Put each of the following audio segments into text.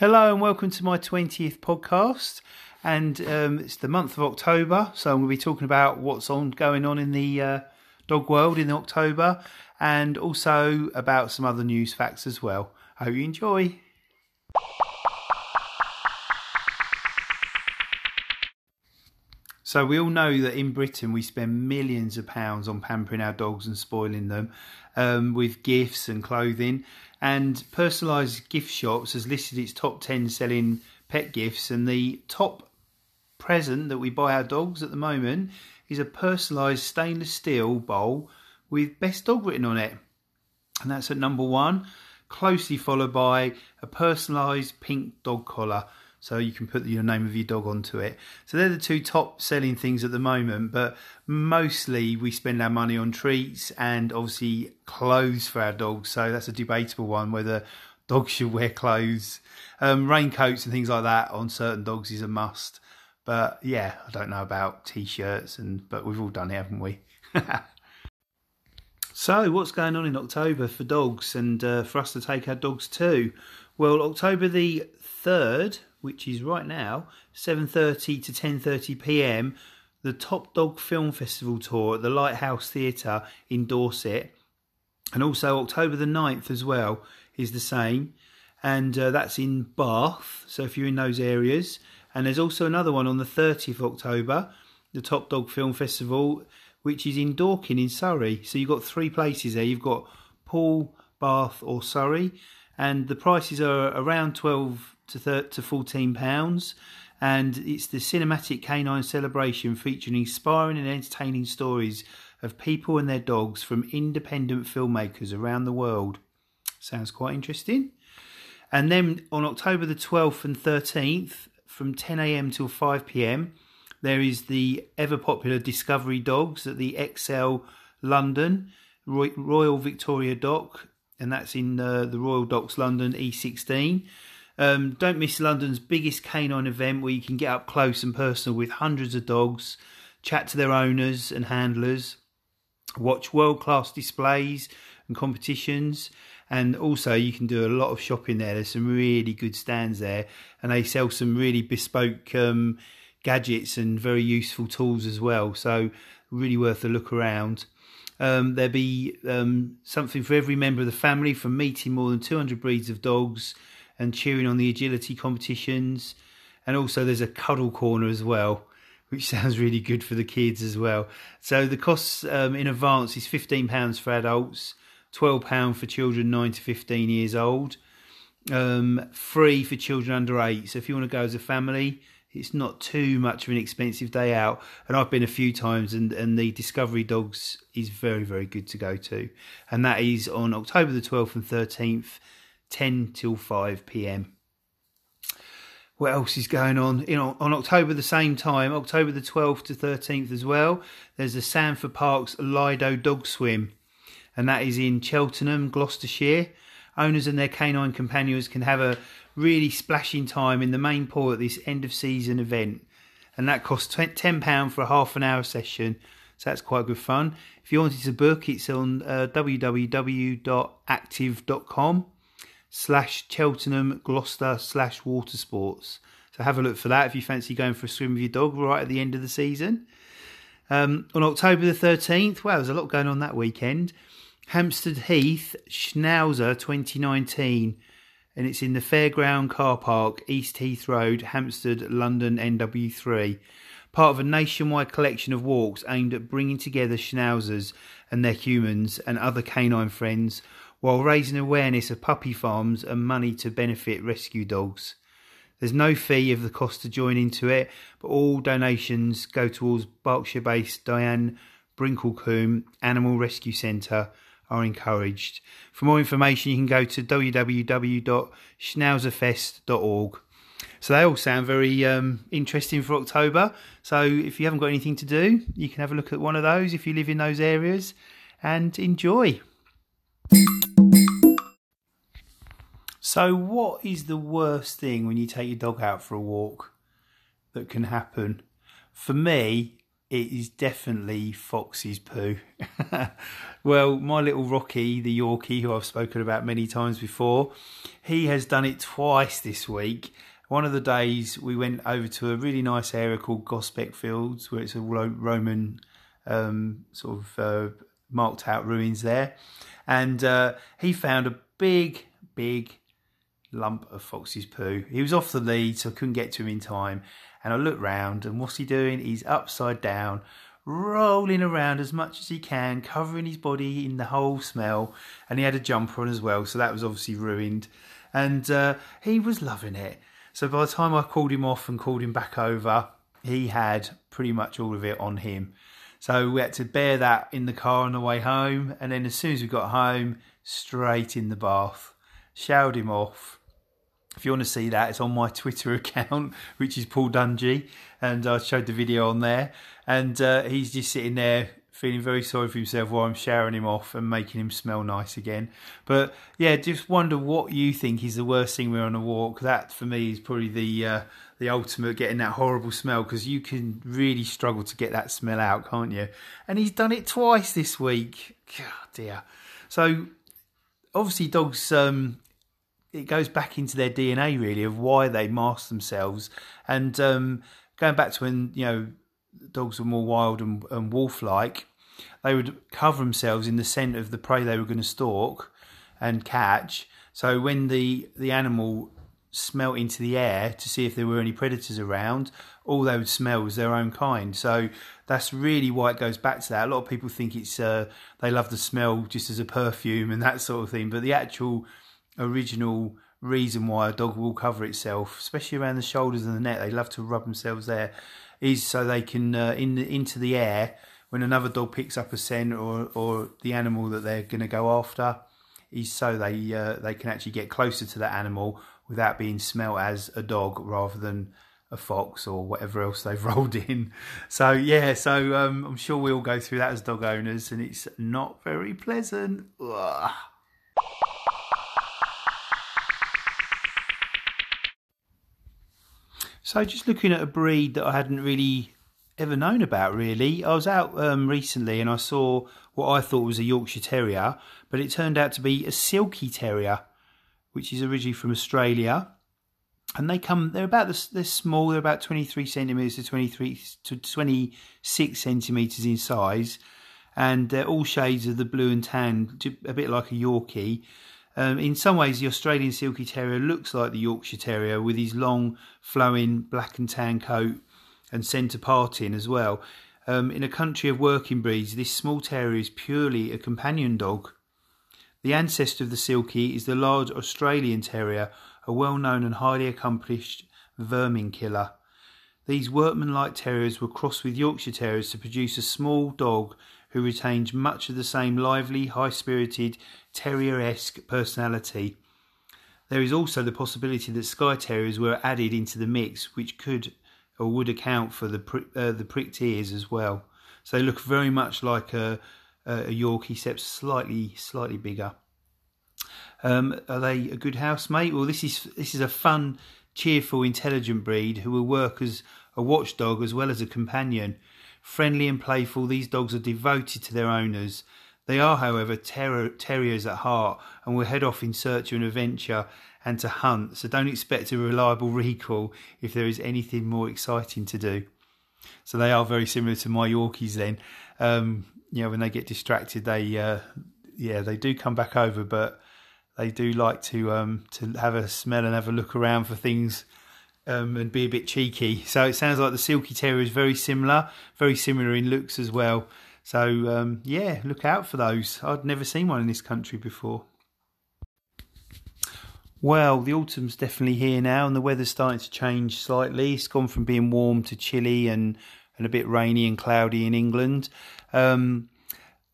Hello and welcome to my 20th podcast. And um, it's the month of October, so I'm going to be talking about what's on going on in the uh, dog world in October and also about some other news facts as well. I Hope you enjoy. So we all know that in Britain we spend millions of pounds on pampering our dogs and spoiling them um, with gifts and clothing. And personalised gift shops has listed its top ten selling pet gifts, and the top present that we buy our dogs at the moment is a personalised stainless steel bowl with best dog written on it, and that's at number one. Closely followed by a personalised pink dog collar so you can put the name of your dog onto it. So they're the two top selling things at the moment, but mostly we spend our money on treats and obviously clothes for our dogs. So that's a debatable one whether dogs should wear clothes. Um, raincoats and things like that on certain dogs is a must. But yeah, I don't know about t-shirts and but we've all done it, haven't we? so what's going on in October for dogs and uh, for us to take our dogs to? Well, October the 3rd which is right now 7:30 to 10:30 p.m. the Top Dog Film Festival tour at the Lighthouse Theatre in Dorset, and also October the 9th as well is the same, and uh, that's in Bath. So if you're in those areas, and there's also another one on the 30th of October, the Top Dog Film Festival, which is in Dorking in Surrey. So you've got three places there. You've got Poole, Bath, or Surrey, and the prices are around 12 to, thir- to 14 pounds and it's the cinematic canine celebration featuring inspiring and entertaining stories of people and their dogs from independent filmmakers around the world. Sounds quite interesting. And then on October the 12th and 13th, from 10am till 5pm, there is the ever popular Discovery Dogs at the ExCeL London Royal Victoria Dock, and that's in uh, the Royal Docks London E16. Um, don't miss London's biggest canine event where you can get up close and personal with hundreds of dogs, chat to their owners and handlers, watch world class displays and competitions. And also, you can do a lot of shopping there. There's some really good stands there, and they sell some really bespoke um, gadgets and very useful tools as well. So, really worth a look around. Um, there'll be um, something for every member of the family from meeting more than 200 breeds of dogs and cheering on the agility competitions. And also, there's a cuddle corner as well, which sounds really good for the kids as well. So the costs um, in advance is fifteen pounds for adults, twelve pound for children nine to fifteen years old, um, free for children under eight. So if you want to go as a family, it's not too much of an expensive day out. And I've been a few times, and, and the Discovery Dogs is very, very good to go to. And that is on October the 12th and 13th 10 till 5 pm. What else is going on? Know, on October the same time, October the 12th to 13th as well, there's the Sandford Parks Lido Dog Swim, and that is in Cheltenham, Gloucestershire. Owners and their canine companions can have a really splashing time in the main pool at this end of season event, and that costs £10 for a half an hour session. So that's quite good fun. If you wanted to book, it's on uh, www.active.com slash Cheltenham Gloucester slash water sports. So have a look for that if you fancy going for a swim with your dog right at the end of the season. Um, on October the 13th, wow, there's a lot going on that weekend. Hampstead Heath Schnauzer 2019, and it's in the Fairground Car Park, East Heath Road, Hampstead, London, NW3. Part of a nationwide collection of walks aimed at bringing together Schnauzers and their humans and other canine friends while raising awareness of puppy farms and money to benefit rescue dogs. There's no fee of the cost to join into it, but all donations go towards Berkshire based Diana Brimblecombe Animal Rescue Centre are encouraged. For more information, you can go to www.schnauzerfest.org. So they all sound very um, interesting for October. So if you haven't got anything to do, you can have a look at one of those if you live in those areas and enjoy. So, what is the worst thing when you take your dog out for a walk that can happen? For me, it is definitely Fox's poo. well, my little Rocky, the Yorkie, who I've spoken about many times before, he has done it twice this week. One of the days we went over to a really nice area called Gosbeck Fields, where it's a Roman um, sort of uh, marked out ruins there, and uh, he found a big, big lump of Fox's poo. He was off the lead, so I couldn't get to him in time. And I looked round, and what's he doing? He's upside down, rolling around as much as he can, covering his body in the whole smell. And he had a jumper on as well, so that was obviously ruined. And uh, he was loving it. So by the time I called him off and called him back over, he had pretty much all of it on him. So we had to bear that in the car on the way home. And then as soon as we got home, straight in the bath, showered him off if you want to see that, it's on my Twitter account, which is Paul Dungy, and I showed the video on there. And uh, he's just sitting there feeling very sorry for himself while I'm showering him off and making him smell nice again. But yeah, just wonder what you think is the worst thing we're on a walk. That for me is probably the uh, the ultimate getting that horrible smell because you can really struggle to get that smell out, can't you? And he's done it twice this week. God dear. So obviously dogs um, it goes back into their DNA really of why they mask themselves. And um, going back to when you know dogs were more wild and, and wolf-like, they would cover themselves in the scent of the prey they were going to stalk and catch. So when the the animal smelt into the air to see if there were any predators around, all they would smell was their own kind. So that's really why it goes back to that. A lot of people think it's uh, they love the smell just as a perfume and that sort of thing, but the actual original reason why a dog will cover itself, especially around the shoulders and the neck. They love to rub themselves there, is so they can uh, in the, into the air when another dog picks up a scent or or the animal that they're going to go after. Is so they uh, they can actually get closer to that animal without being smelt as a dog rather than a fox or whatever else they've rolled in. So yeah, so um, I'm sure we all go through that as dog owners, and it's not very pleasant. Ugh. So just looking at a breed that I hadn't really ever known about really. I was out um, recently and I saw what I thought was a Yorkshire Terrier, but it turned out to be a Silky Terrier, which is originally from Australia. And they come, they're about, this, they're small, they're about 23 centimetres to 23 to 26 centimetres in size. And they're all shades of the blue and tan, a bit like a Yorkie. Um, in some ways, the Australian Silky Terrier looks like the Yorkshire Terrier with his long, flowing black and tan coat and centre parting as well. Um, in a country of working breeds, this small terrier is purely a companion dog. The ancestor of the Silky is the large Australian Terrier, a well known and highly accomplished vermin killer. These workman like terriers were crossed with Yorkshire Terriers to produce a small dog who retains much of the same lively, high spirited, terrier esque personality. There is also the possibility that Skye Terriers were added into the mix, which could or would account for the uh, the pricked ears as well. So they look very much like a, a Yorkie, except slightly slightly bigger. Um, are they a good housemate? Well, this is this is a fun, cheerful, intelligent breed who will work as a watchdog as well as a companion. Friendly and playful, these dogs are devoted to their owners. They are, however, ter- terriers at heart and will head off in search of an adventure and to hunt, so don't expect a reliable recall if there is anything more exciting to do. So they are very similar to my Yorkies then. Um, you know, when they get distracted, they, uh, yeah, they do come back over, but they do like to um, to have a smell and have a look around for things um, and be a bit cheeky. So it sounds like the Silky Terrier is very similar, very similar in looks as well. So um, yeah, look out for those. I'd never seen one in this country before. Well, the autumn's definitely here now, and the weather's starting to change slightly. It's gone from being warm to chilly and and a bit rainy and cloudy in England. Um,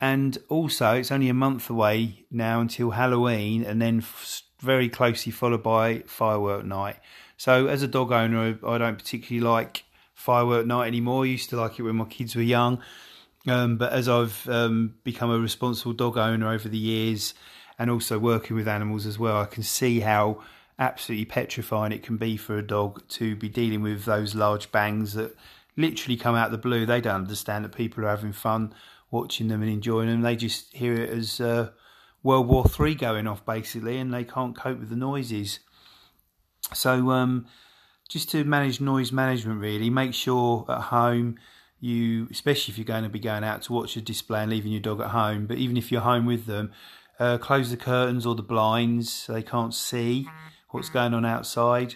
and also, it's only a month away now until Halloween, and then f- very closely followed by firework night. So as a dog owner, I don't particularly like firework night anymore. I used to like it when my kids were young. Um, but as I've um, become a responsible dog owner over the years and also working with animals as well, I can see how absolutely petrifying it can be for a dog to be dealing with those large bangs that literally come out of the blue. They don't understand that people are having fun watching them and enjoying them. They just hear it as uh, World War Three going off, basically, and they can't cope with the noises. So, um, just to manage noise management, really, make sure at home you, especially if you're going to be going out to watch a display and leaving your dog at home, but even if you're home with them, uh, close the curtains or the blinds so they can't see what's going on outside.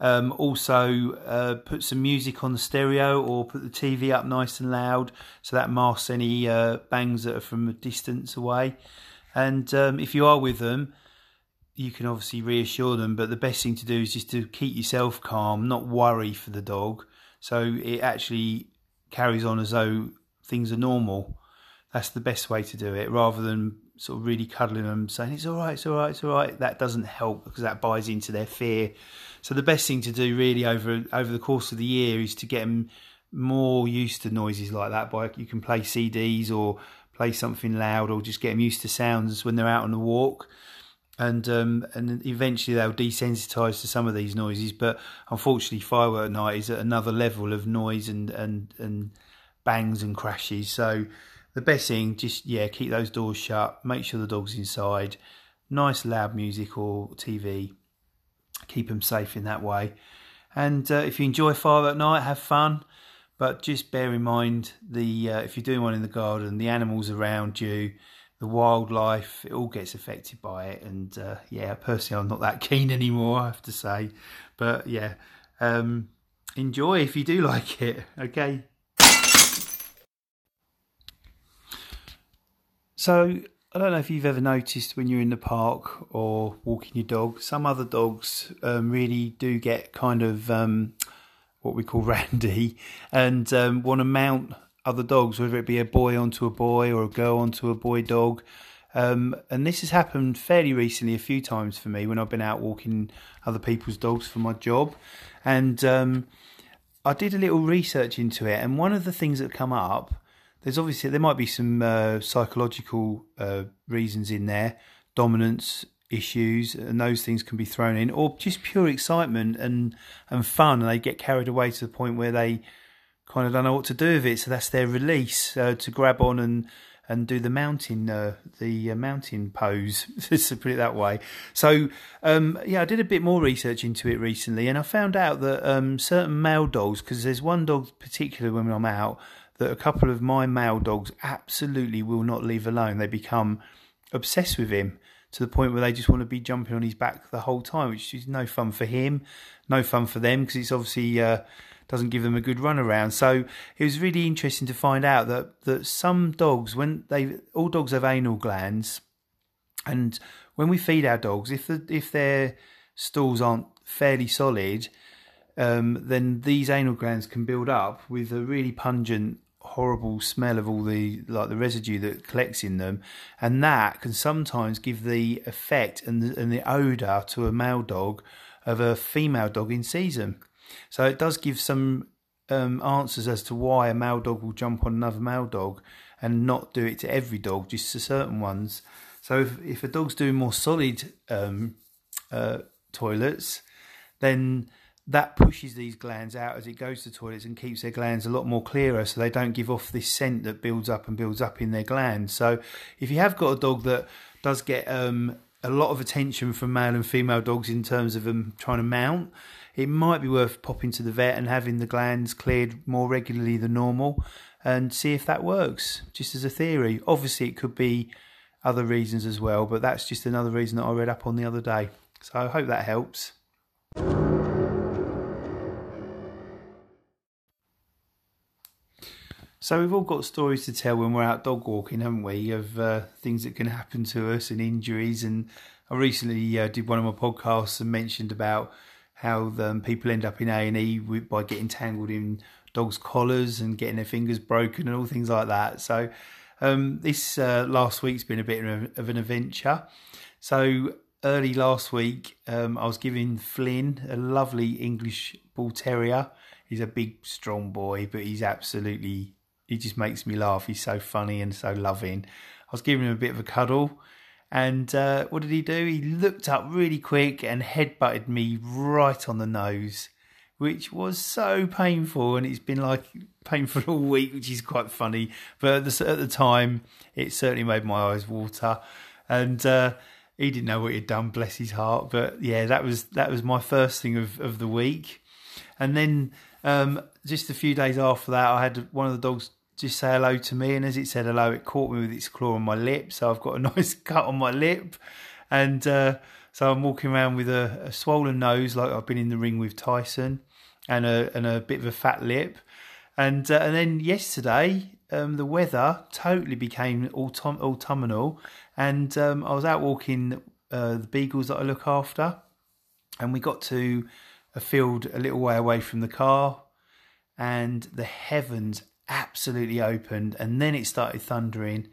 Um, also, uh, put some music on the stereo or put the TV up nice and loud so that masks any uh, bangs that are from a distance away. And um, if you are with them, you can obviously reassure them, but the best thing to do is just to keep yourself calm, not worry for the dog. So it actually carries on as though things are normal. That's the best way to do it rather than sort of really cuddling them, saying it's all right, it's all right, it's all right. That doesn't help because that buys into their fear. So the best thing to do really over over the course of the year is to get them more used to noises like that. By you can play CDs or play something loud, or just get them used to sounds when they're out on a walk. And um, and eventually they'll desensitize to some of these noises. But unfortunately, firework night is at another level of noise and and and bangs and crashes. So the best thing, just yeah, keep those doors shut. Make sure the dog's inside. Nice loud music or TV. Keep them safe in that way. And uh, if you enjoy firework night, have fun. But just bear in mind the uh, if you're doing one in the garden, the animals around you, the wildlife, it all gets affected by it. And uh, yeah, personally, I'm not that keen anymore. I have to say, but yeah, um, enjoy if you do like it. Okay. So I don't know if you've ever noticed when you're in the park or walking your dog, some other dogs um, really do get kind of um, what we call randy and um, want to mount other dogs, whether it be a boy onto a boy or a girl onto a boy dog. Um, and this has happened fairly recently, a few times for me when I've been out walking other people's dogs for my job. And um, I did a little research into it, and one of the things that come up there's obviously there might be some uh, psychological uh, reasons in there, dominance issues, and those things can be thrown in, or just pure excitement and and fun, and they get carried away to the point where they kind of don't know what to do with it. So that's their release uh, to grab on and and do the mountain uh, the uh, mountain pose to put it that way. So um, yeah, I did a bit more research into it recently, and I found out that um, certain male dogs, because there's one dog particularly when I'm out that a couple of my male dogs absolutely will not leave alone. They become obsessed with him to the point where they just want to be jumping on his back the whole time, which is no fun for him, no fun for them because it's obviously uh, doesn't give them a good run around. So it was really interesting to find out that that some dogs, when they all dogs have anal glands, and when we feed our dogs, if the if their stools aren't fairly solid, um, then these anal glands can build up with a really pungent horrible smell of all the like the residue that collects in them, and that can sometimes give the effect and the, and the odor to a male dog of a female dog in season. So it does give some um, answers as to why a male dog will jump on another male dog and not do it to every dog, just to certain ones. So if if a dog's doing more solid um, uh, toilets, then that pushes these glands out as it goes to toilets and keeps their glands a lot more clearer so they don't give off this scent that builds up and builds up in their glands. So if you have got a dog that does get um, a lot of attention from male and female dogs in terms of them trying to mount, it might be worth popping to the vet and having the glands cleared more regularly than normal and see if that works, just as a theory. Obviously, it could be other reasons as well, but that's just another reason that I read up on the other day. So I hope that helps. So we've all got stories to tell when we're out dog walking, haven't we? Of uh, things that can happen to us and injuries. And I recently uh, did one of my podcasts and mentioned about how um, people end up in A and E by getting tangled in dogs' collars and getting their fingers broken and all things like that. So um, this uh, last week's been a bit of an adventure. So early last week, um, I was giving Flynn a lovely English Bull Terrier. He's a big, strong boy, but he's absolutely he just makes me laugh. He's so funny and so loving. I was giving him a bit of a cuddle, and uh, what did he do? He looked up really quick and head butted me right on the nose, which was so painful, and it's been like painful all week, which is quite funny. But at the, at the time, it certainly made my eyes water, and uh, he didn't know what he'd done, bless his heart. But yeah, that was that was my first thing of of the week, and then um, just a few days after that, I had one of the dogs just say hello to me, and as it said hello, it caught me with its claw on my lip, so I've got a nice cut on my lip, and. Uh, so I'm walking around with a, a, swollen nose, like I've been in the ring with Tyson, and a and a bit of a fat lip. And uh, and then yesterday, um, the weather totally became autumn- autumnal, and um, I was out walking uh, the beagles that I look after, and we got to a field a little way away from the car, and the heavens absolutely opened, and then it started thundering,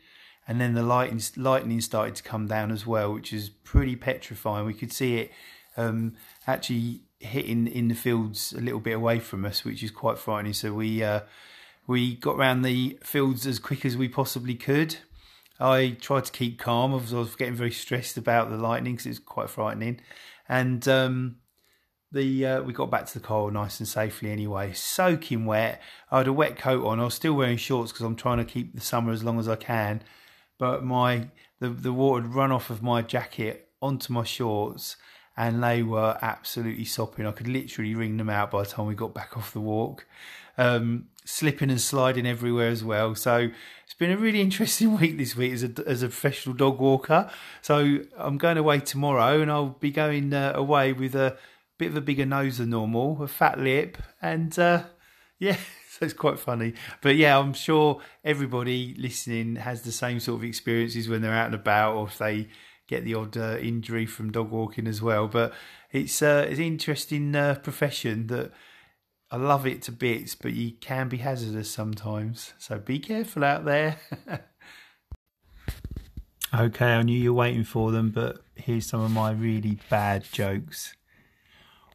and then the lightning lightning started to come down as well, which is pretty petrifying. We could see it um, actually hitting in the fields a little bit away from us, which is quite frightening. So we uh, we got around the fields as quick as we possibly could. I tried to keep calm. I was, I was getting very stressed about the lightning because it's quite frightening, and um, the uh, we got back to the car nice and safely anyway. Soaking wet. I had a wet coat on. I was still wearing shorts because I'm trying to keep the summer as long as I can. But my the the water had run off of my jacket onto my shorts and they were absolutely sopping. I could literally wring them out by the time we got back off the walk. Um, slipping and sliding everywhere as well. So it's been a really interesting week this week as a, as a professional dog walker. So I'm going away tomorrow and I'll be going uh, away with a bit of a bigger nose than normal, a fat lip, and uh, yeah. So it's quite funny, but yeah, I'm sure everybody listening has the same sort of experiences when they're out and about, or if they get the odd uh, injury from dog walking as well. But it's uh, it's an interesting uh, profession that I love it to bits, but you can be hazardous sometimes. So be careful out there. okay, I knew you were waiting for them, but here's some of my really bad jokes.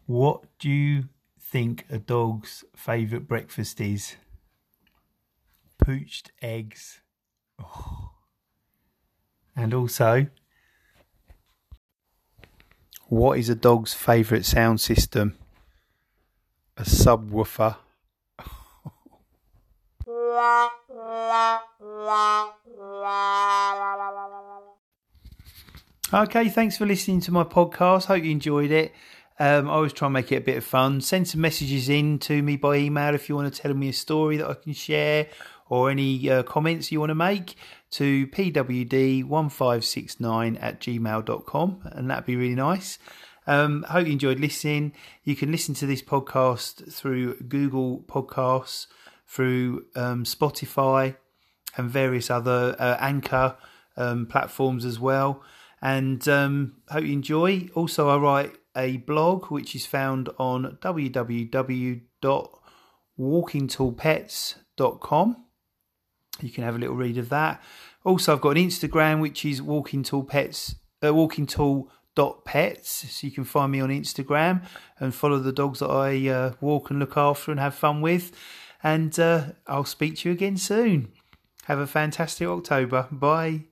What do you think a dog's favourite breakfast is? Poached eggs. Oh. And also, what is a dog's favourite sound system? A subwoofer. okay, thanks for listening to my podcast. Hope you enjoyed it. Um, I always try and make it a bit of fun. Send some messages in to me by email if you want to tell me a story that I can share or any uh, comments you want to make to pwd1569 at gmail.com, and that'd be really nice. Um, hope you enjoyed listening. You can listen to this podcast through Google Podcasts, through um, Spotify, and various other uh, anchor um, platforms as well. And um, hope you enjoy. Also, I write a blog which is found on www.walkingtallpets.com. You can have a little read of that. Also, I've got an Instagram which is Walking Tall Pets, uh, Walking pets. So you can find me on instagram and follow the dogs that i uh, walk and look after and have fun with. And uh, i'll speak to you again soon. Have a fantastic october. Bye